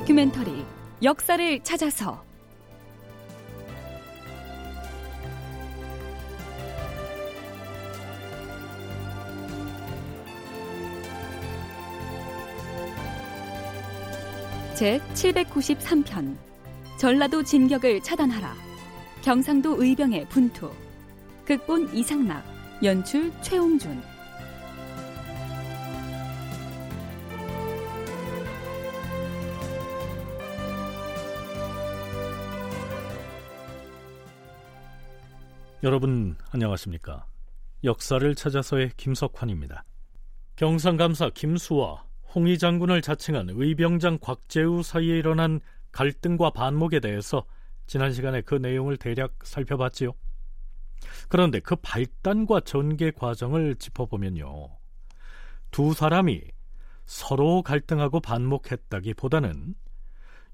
다큐멘터리 역사를 찾아서. 제 793편 전라도 진격을 차단하라. 경상도 의병의 분투. 극본 이상락 연출 최홍준 여러분 안녕하십니까? 역사를 찾아서의 김석환입니다. 경상감사 김수와 홍희 장군을 자칭한 의병장 곽재우 사이에 일어난 갈등과 반목에 대해서 지난 시간에 그 내용을 대략 살펴봤지요. 그런데 그 발단과 전개 과정을 짚어보면요. 두 사람이 서로 갈등하고 반목했다기보다는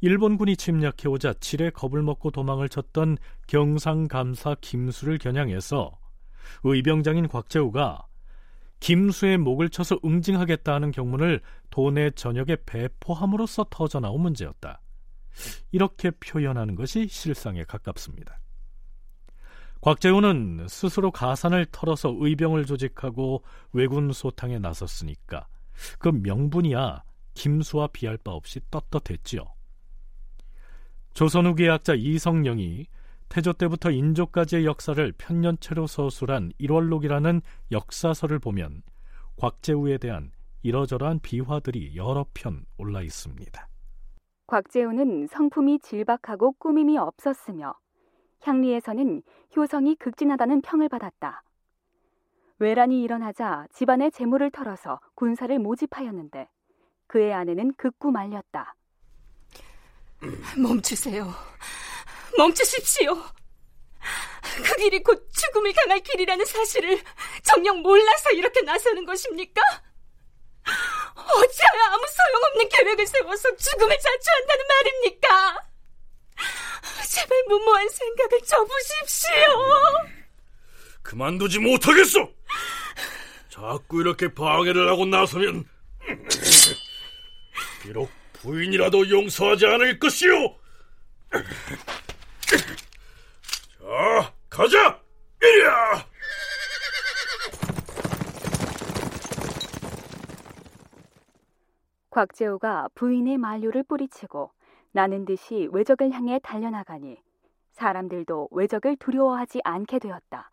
일본군이 침략해오자 칠의 겁을 먹고 도망을 쳤던 경상감사 김수를 겨냥해서 의병장인 곽재우가 김수의 목을 쳐서 응징하겠다는 경문을 도내 전역에 배포함으로써 터져나온 문제였다. 이렇게 표현하는 것이 실상에 가깝습니다. 곽재우는 스스로 가산을 털어서 의병을 조직하고 왜군 소탕에 나섰으니까 그 명분이야 김수와 비할 바 없이 떳떳했지요. 조선 후기 학자 이성령이 태조 때부터 인조까지의 역사를 편년체로 서술한 일월록이라는 역사서를 보면 곽재우에 대한 이러저러한 비화들이 여러 편 올라 있습니다. 곽재우는 성품이 질박하고 꾸밈이 없었으며 향리에서는 효성이 극진하다는 평을 받았다. 외란이 일어나자 집안의 재물을 털어서 군사를 모집하였는데 그의 아내는 극구 말렸다. 멈추세요. 멈추십시오. 그 길이 곧 죽음을 당할 길이라는 사실을 정녕 몰라서 이렇게 나서는 것입니까? 어찌하여 아무 소용없는 계획을 세워서 죽음을 자초한다는 말입니까? 제발 무모한 생각을 접으십시오. 그만두지 못하겠어. 자꾸 이렇게 방해를 하고 나서면 비록 부인이라도 용서하지 않을 것이오. 자, 가자! 이리야! 곽재우가 부인의 만류를 뿌리치고 나는 듯이 외적을 향해 달려나가니 사람들도 외적을 두려워하지 않게 되었다.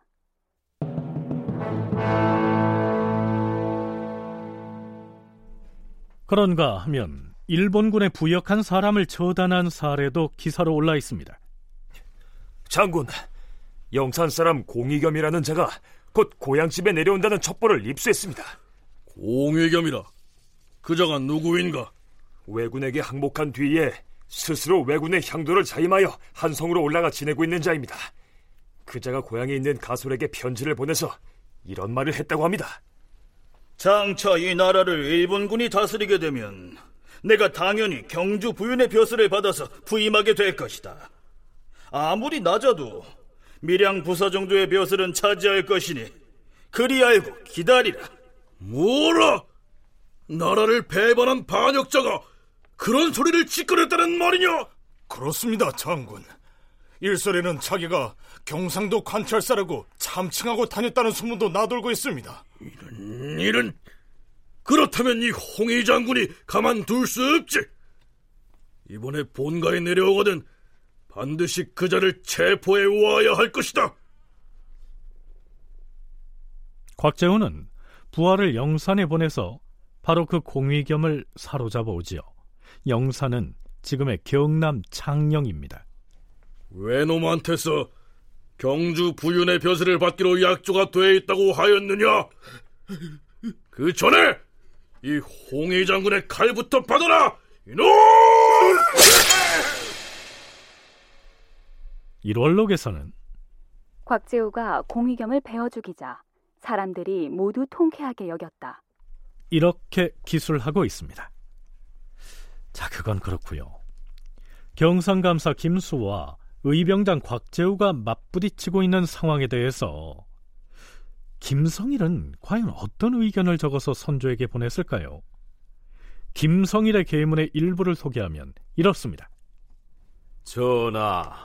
그런가 하면 일본군에 부역한 사람을 처단한 사례도 기사로 올라 있습니다. 장군, 영산 사람 공의겸이라는 자가 곧 고향집에 내려온다는 첩보를 입수했습니다. 공의겸이라. 그 자가 누구인가? 왜군에게 항복한 뒤에 스스로 왜군의 향도를 자임하여 한성으로 올라가 지내고 있는 자입니다. 그 자가 고향에 있는 가솔에게 편지를 보내서 이런 말을 했다고 합니다. 장차 이 나라를 일본군이 다스리게 되면 내가 당연히 경주 부윤의 벼슬을 받아서 부임하게 될 것이다. 아무리 낮아도 밀양 부사 정도의 벼슬은 차지할 것이니 그리 알고 기다리라. 뭐라? 나라를 배반한 반역자가 그런 소리를 짓거렸다는 말이냐? 그렇습니다, 장군. 일설에는 자기가 경상도 관찰사라고 참칭하고 다녔다는 소문도 나돌고 있습니다. 이런, 이런. 그렇다면 이 홍희 장군이 가만둘 수 없지. 이번에 본가에 내려오거든 반드시 그 자를 체포해 와야 할 것이다. 곽재우는 부하를 영산에 보내서 바로 그 공위겸을 사로잡아 오지요. 영산은 지금의 경남 창녕입니다. 외놈한테서 경주 부윤의 벼슬을 받기로 약조가 돼 있다고 하였느냐? 그 전에 이 홍희 장군의 칼부터 받아라! 이놈! 1월록에서는 곽재우가 공의겸을 베어 죽이자 사람들이 모두 통쾌하게 여겼다. 이렇게 기술하고 있습니다. 자, 그건 그렇고요. 경상감사 김수와 의병장 곽재우가 맞부딪히고 있는 상황에 대해서 김성일은 과연 어떤 의견을 적어서 선조에게 보냈을까요? 김성일의 계문의 일부를 소개하면 이렇습니다. 전하,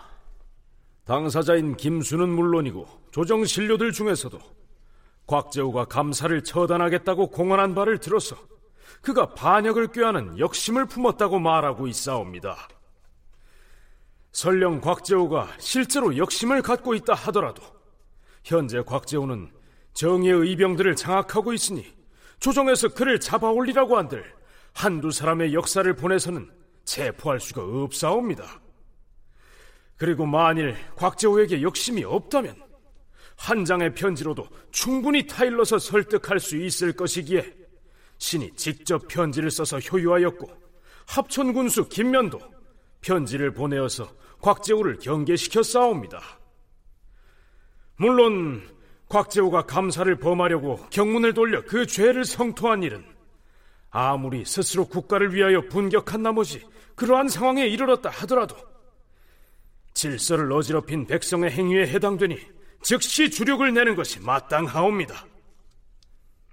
당사자인 김수는 물론이고 조정 신료들 중에서도 곽재우가 감사를 처단하겠다고 공언한 바를 들어서 그가 반역을 꾀하는 역심을 품었다고 말하고 있사옵니다. 설령 곽재우가 실제로 역심을 갖고 있다 하더라도 현재 곽재우는 정의의 의병들을 장악하고 있으니 조정에서 그를 잡아올리라고 한들 한두 사람의 역사를 보내서는 체포할 수가 없사옵니다. 그리고 만일 곽재우에게 욕심이 없다면 한 장의 편지로도 충분히 타일러서 설득할 수 있을 것이기에 신이 직접 편지를 써서 효유하였고 합천군수 김면도 편지를 보내어서 곽재우를 경계시켜 싸웁니다. 물론 곽재우가 감사를 범하려고 경문을 돌려 그 죄를 성토한 일은 아무리 스스로 국가를 위하여 분격한 나머지 그러한 상황에 이르렀다 하더라도 질서를 어지럽힌 백성의 행위에 해당되니 즉시 주력을 내는 것이 마땅하옵니다.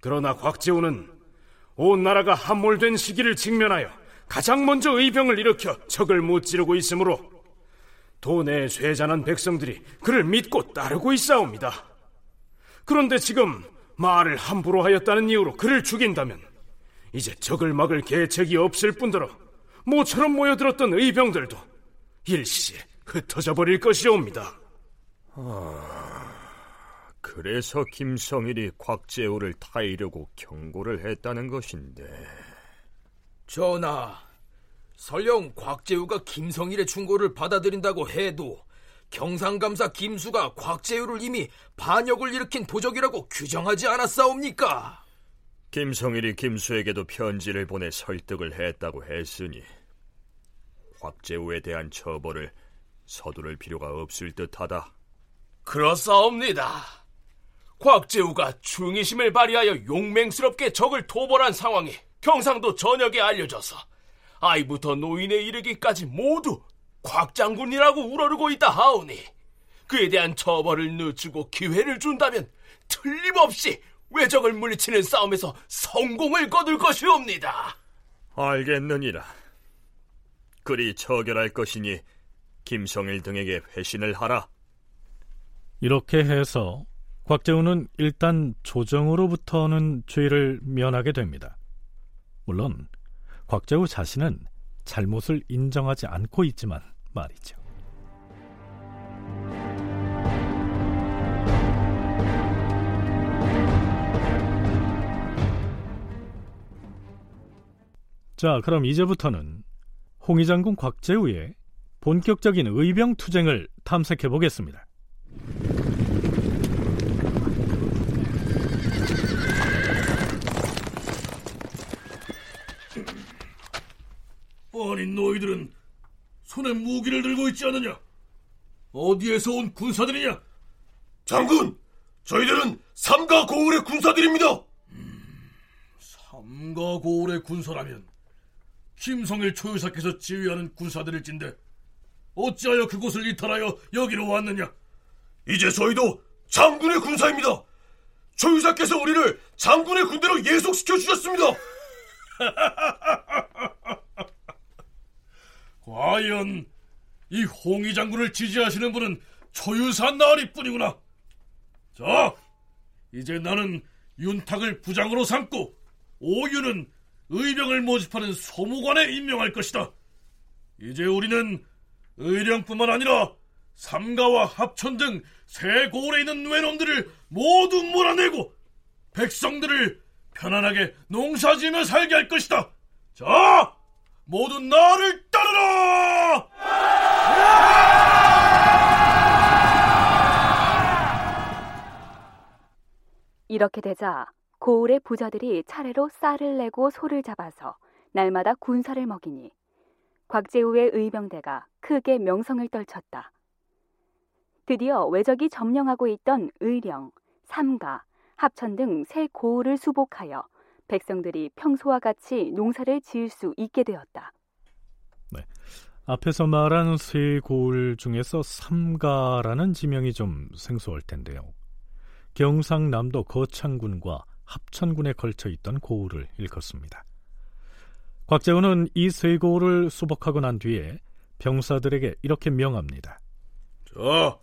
그러나 곽재우는 온 나라가 함몰된 시기를 직면하여 가장 먼저 의병을 일으켜 적을 무찌르고 있으므로 도내의 쇠잔한 백성들이 그를 믿고 따르고 있사옵니다. 그런데 지금 말을 함부로 하였다는 이유로 그를 죽인다면 이제 적을 막을 계책이 없을 뿐더러 모처럼 모여들었던 의병들도 일시에 흩어져 버릴 것이옵니다. 아, 그래서 김성일이 곽재우를 타이려고 경고를 했다는 것인데. 전하, 설령 곽재우가 김성일의 충고를 받아들인다고 해도 경상감사 김수가 곽재우를 이미 반역을 일으킨 도적이라고 규정하지 않았사옵니까? 김성일이 김수에게도 편지를 보내 설득을 했다고 했으니 곽재우에 대한 처벌을 서두를 필요가 없을 듯하다. 그렇사옵니다. 곽재우가 중의심을 발휘하여 용맹스럽게 적을 토벌한 상황이 경상도 전역에 알려져서 아이부터 노인에 이르기까지 모두 곽 장군이라고 우러르고 있다 하오니 그에 대한 처벌을 늦추고 기회를 준다면 틀림없이 외적을 물리치는 싸움에서 성공을 거둘 것이옵니다. 알겠느니라. 그리 처결할 것이니 김성일 등에게 회신을 하라. 이렇게 해서 곽재우는 일단 조정으로부터는 죄를 면하게 됩니다. 물론 곽재우 자신은 잘못을 인정하지 않고 있지만 말이죠. 자, 그럼 이제부터는 홍의장군 곽재우의 본격적인 의병 투쟁을 탐색해 보겠습니다. 아니 너희들은 손에 무기를 들고 있지 않느냐? 어디에서 온 군사들이냐? 장군, 저희들은 삼가 고을의 군사들입니다. 음, 삼가 고을의 군사라면 김성일 초유사께서 지휘하는 군사들일진데 어찌하여 그곳을 이탈하여 여기로 왔느냐? 이제 저희도 장군의 군사입니다. 초유사께서 우리를 장군의 군대로 예속시켜 주셨습니다. 과연 이 홍희 장군을 지지하시는 분은 초유사 나리뿐이구나. 자, 이제 나는 윤탁을 부장으로 삼고 오유는 의병을 모집하는 소무관에 임명할 것이다. 이제 우리는 의령뿐만 아니라 삼가와 합천 등 세 고을에 있는 외놈들을 모두 몰아내고 백성들을 편안하게 농사지며 살게 할 것이다. 자, 모두 나를 따르라! 이렇게 되자 고을의 부자들이 차례로 쌀을 내고 소를 잡아서 날마다 군사를 먹이니 곽재우의 의병대가 크게 명성을 떨쳤다. 드디어 외적이 점령하고 있던 의령, 삼가, 합천 등새 고을을 수복하여 백성들이 평소와 같이 농사를 지을 수 있게 되었다. 네. 앞에서 말한 세 고을 중에서 삼가라는 지명이 좀 생소할 텐데요. 경상남도 거창군과 합천군에 걸쳐 있던 고을을 일컫습니다. 곽재우는 이 쇠고를 수복하고 난 뒤에 병사들에게 이렇게 명합니다. 자,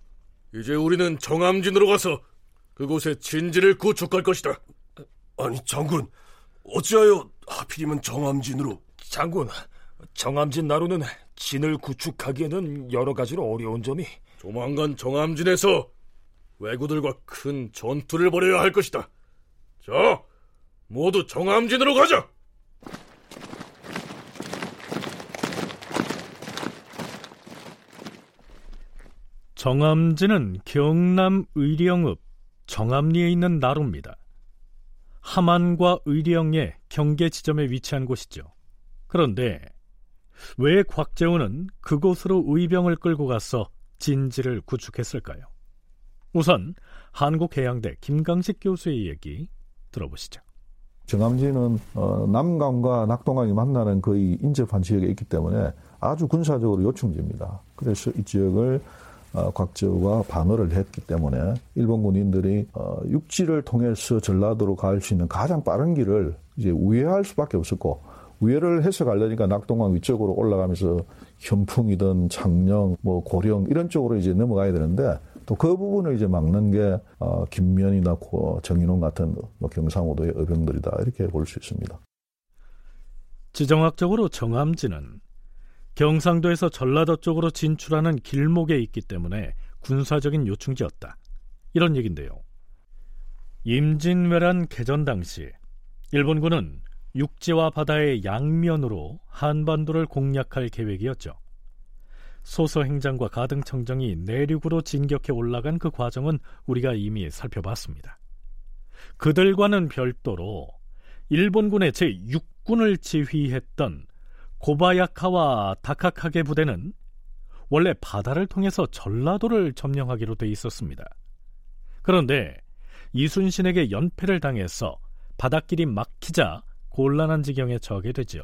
이제 우리는 정암진으로 가서 그곳에 진지를 구축할 것이다. 아니, 장군, 어찌하여 하필이면 정암진으로? 장군, 정암진 나루는 진을 구축하기에는 여러 가지로 어려운 점이 조만간 정암진에서 왜구들과 큰 전투를 벌여야 할 것이다. 자, 모두 정암진으로 가자. 정암진은 경남 의령읍 정암리에 있는 나루입니다. 함안과 의령의 경계 지점에 위치한 곳이죠. 그런데 왜 곽재우는 그곳으로 의병을 끌고 가서 진지를 구축했을까요? 우선 한국해양대 김강식 교수의 얘기 들어보시죠. 정암지는 어, 남강과 낙동강이 만나는 거의 인접한 지역에 있기 때문에 아주 군사적으로 요충지입니다. 그래서 이 지역을 어, 곽재우가 반어를 했기 때문에 일본 군인들이 어, 육지를 통해서 전라도로 갈 수 있는 가장 빠른 길을 이제 우회할 수밖에 없었고 우회를 해서 가려니까 낙동강 위쪽으로 올라가면서 현풍이든 창녕, 뭐 고령 이런 쪽으로 이제 넘어가야 되는데 또 그 부분을 이제 막는 게 어, 김면이나 정인홍 같은 뭐 경상우도의 의병들이다 이렇게 볼 수 있습니다. 지정학적으로 정암지는 경상도에서 전라도 쪽으로 진출하는 길목에 있기 때문에 군사적인 요충지였다. 이런 얘긴데요. 임진왜란 개전 당시 일본군은 육지와 바다의 양면으로 한반도를 공략할 계획이었죠. 소서행장과 가등청정이 내륙으로 진격해 올라간 그 과정은 우리가 이미 살펴봤습니다. 그들과는 별도로 일본군의 제6군을 지휘했던 고바야카와 다카카게 부대는 원래 바다를 통해서 전라도를 점령하기로 돼 있었습니다. 그런데 이순신에게 연패를 당해서 바닷길이 막히자 곤란한 지경에 처하게 되지요.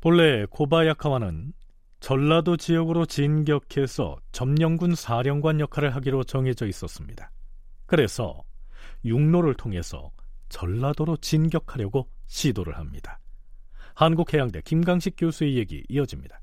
본래 고바야카와는 전라도 지역으로 진격해서 점령군 사령관 역할을 하기로 정해져 있었습니다. 그래서 육로를 통해서 전라도로 진격하려고 시도를 합니다. 한국해양대 김강식 교수의 얘기 이어집니다.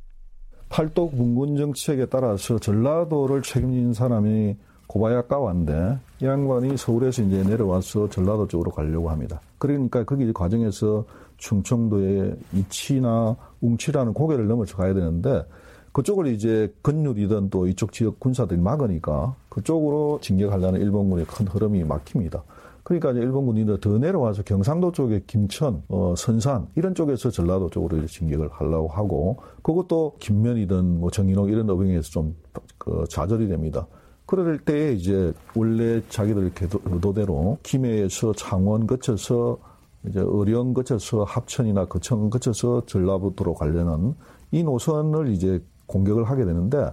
팔도 문군 정책에 따라서 전라도를 책임진 사람이 고바야카와인데 이 양반이 서울에서 이제 내려와서 전라도 쪽으로 가려고 합니다. 그러니까 거기 과정에서 충청도의 이치나 웅치라는 고개를 넘어서 가야 되는데 그쪽을 이제 건율이든 또 이쪽 지역 군사들이 막으니까 그쪽으로 진격하려는 일본군의 큰 흐름이 막힙니다. 그러니까 이제 일본 군인들 더 내려와서 경상도 쪽에 김천, 어, 선산 이런 쪽에서 전라도 쪽으로 진격을 하려고 하고 그것도 김면이든 뭐 정인호 이런 어병에서 좀 그, 좌절이 됩니다. 그럴 때에 이제 원래 자기들 의도대로 김해에서 창원 거쳐서 이제 의령 거쳐서 합천이나 거천 거쳐서 전라북도로 가려는 이 노선을 이제 공격을 하게 되는데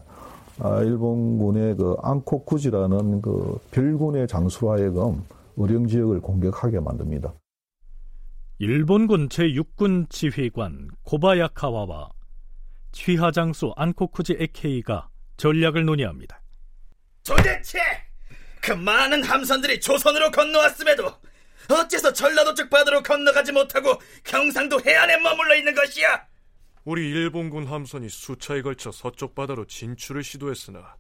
아, 일본군의 그 앙코쿠지라는 그 별군의 장수로 하여금 의령 지역을 공격하게 만듭니다. 일본군 제6군 지휘관 고바야카와와 취하장수 안코쿠지 에케이가 전략을 논의합니다. 도대체 그 많은 함선들이 조선으로 건너왔음에도 어째서 전라도 쪽 바다로 건너가지 못하고 경상도 해안에 머물러 있는 것이야? 우리 일본군 함선이 수차에 걸쳐 서쪽 바다로 진출을 시도했으나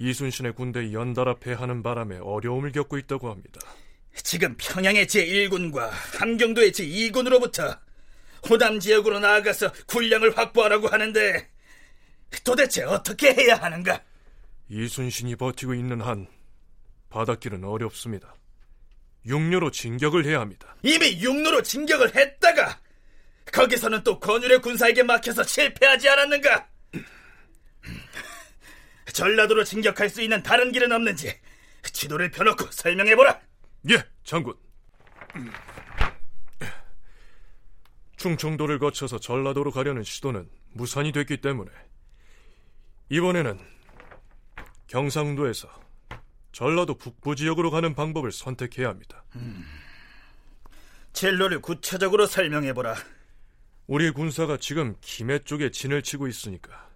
이순신의 군대 연달아 패하는 바람에 어려움을 겪고 있다고 합니다. 지금 평양의 제1군과 함경도의 제2군으로부터 호남 지역으로 나아가서 군량을 확보하라고 하는데 도대체 어떻게 해야 하는가? 이순신이 버티고 있는 한 바닷길은 어렵습니다. 육로로 진격을 해야 합니다. 이미 육로로 진격을 했다가 거기서는 또 건율의 군사에게 막혀서 실패하지 않았는가? 전라도로 진격할 수 있는 다른 길은 없는지 지도를 펴놓고 설명해보라. 예, 장군. 충청도를 거쳐서 전라도로 가려는 시도는 무산이 됐기 때문에 이번에는 경상도에서 전라도 북부 지역으로 가는 방법을 선택해야 합니다. 음, 젤로를 구체적으로 설명해보라. 우리 군사가 지금 김해 쪽에 진을 치고 있으니까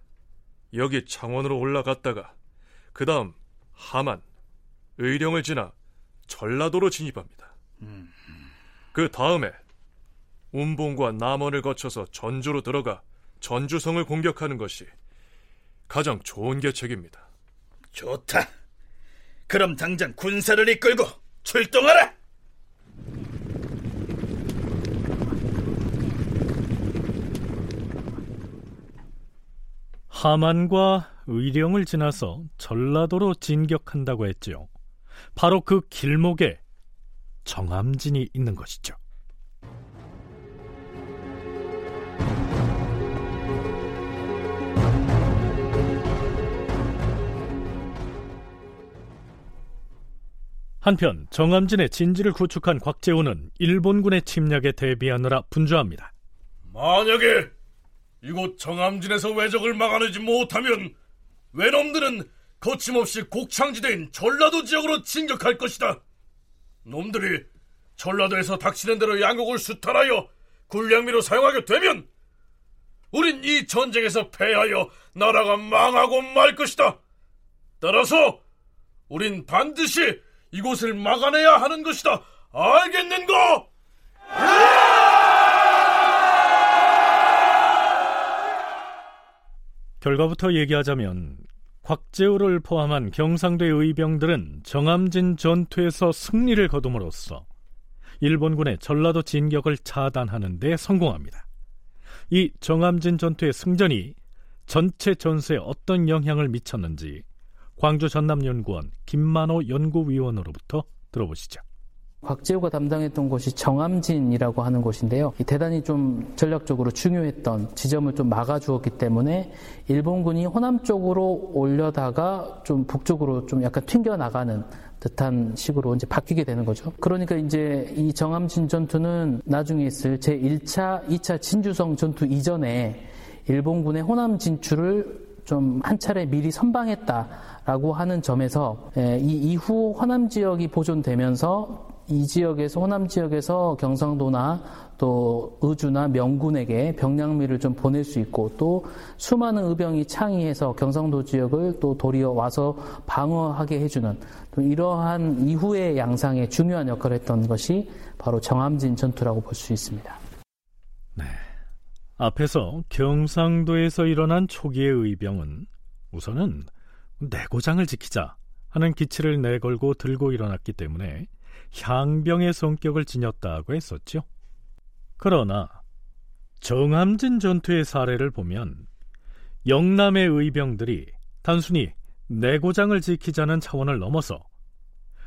여기 창원으로 올라갔다가 그 다음 하만, 의령을 지나 전라도로 진입합니다. 그 다음에 운봉과 남원을 거쳐서 전주로 들어가 전주성을 공격하는 것이 가장 좋은 계책입니다. 좋다. 그럼 당장 군사를 이끌고 출동하라! 하만과 의령을 지나서 전라도로 진격한다고 했지요. 바로 그 길목에 정암진이 있는 것이죠. 한편 정암진의 진지를 구축한 곽재우는 일본군의 침략에 대비하느라 분주합니다. 만약에 이곳 정암진에서 왜적을 막아내지 못하면 외놈들은 거침없이 곡창지대인 전라도 지역으로 진격할 것이다. 놈들이 전라도에서 닥치는 대로 양국을 수탈하여 군량미로 사용하게 되면 우린 이 전쟁에서 패하여 나라가 망하고 말 것이다. 따라서 우린 반드시 이곳을 막아내야 하는 것이다. 알겠는가? 결과부터 얘기하자면 곽재우를 포함한 경상도의 의병들은 정암진 전투에서 승리를 거둠으로써 일본군의 전라도 진격을 차단하는 데 성공합니다. 이 정암진 전투의 승전이 전체 전세에 어떤 영향을 미쳤는지 광주 전남연구원 김만호 연구위원으로부터 들어보시죠. 곽재우가 담당했던 곳이 정암진이라고 하는 곳인데요. 대단히 좀 전략적으로 중요했던 지점을 좀 막아주었기 때문에 일본군이 호남 쪽으로 올려다가 좀 북쪽으로 좀 약간 튕겨 나가는 듯한 식으로 이제 바뀌게 되는 거죠. 그러니까 이제 이 정암진 전투는 나중에 있을 제 1차, 2차 진주성 전투 이전에 일본군의 호남 진출을 좀 한 차례 미리 선방했다라고 하는 점에서 이 이후 호남 지역이 보존되면서 이 지역에서 호남 지역에서 경상도나 또 의주나 명군에게 병량미를 좀 보낼 수 있고 또 수많은 의병이 창의해서 경상도 지역을 또 도리어 와서 방어하게 해주는 이러한 이후의 양상에 중요한 역할을 했던 것이 바로 정암진 전투라고 볼 수 있습니다. 네. 앞에서 경상도에서 일어난 초기의 의병은 우선은 내고장을 지키자 하는 기치를 내걸고 들고 일어났기 때문에 향병의 성격을 지녔다고 했었죠. 그러나 정함진 전투의 사례를 보면 영남의 의병들이 단순히 내고장을 지키자는 차원을 넘어서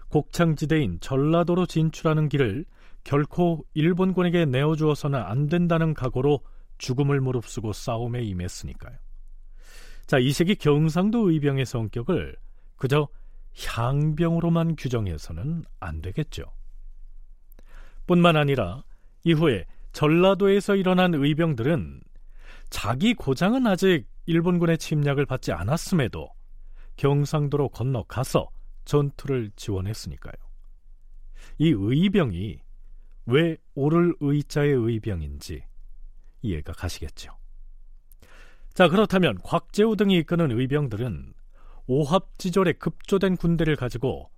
곡창지대인 전라도로 진출하는 길을 결코 일본군에게 내어주어서는 안 된다는 각오로 죽음을 무릅쓰고 싸움에 임했으니까요. 자, 이 세기 경상도 의병의 성격을 그저 향병으로만 규정해서는 안 되겠죠. 뿐만 아니라 이후에 전라도에서 일어난 의병들은 자기 고장은 아직 일본군의 침략을 받지 않았음에도 경상도로 건너가서 전투를 지원했으니까요. 이 의병이 왜 오를 의자의 의병인지 이해가 가시겠죠. 자, 그렇다면 곽재우 등이 이끄는 의병들은 오합지졸에 급조된 군대를 가지고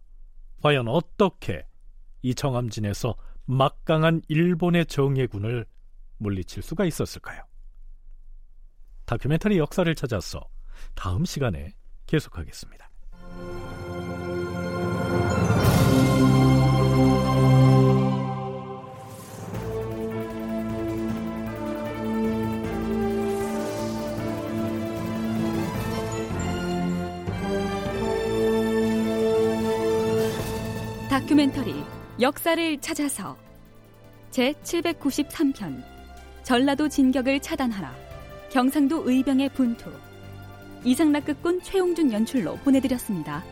과연 어떻게 이 정암진에서 막강한 일본의 정예군을 물리칠 수가 있었을까요? 다큐멘터리 역사를 찾아서 다음 시간에 계속하겠습니다. 다큐멘터리 역사를 찾아서 제 793편 전라도 진격을 차단하라 경상도 의병의 분투 이상락극군 최용준 연출로 보내드렸습니다.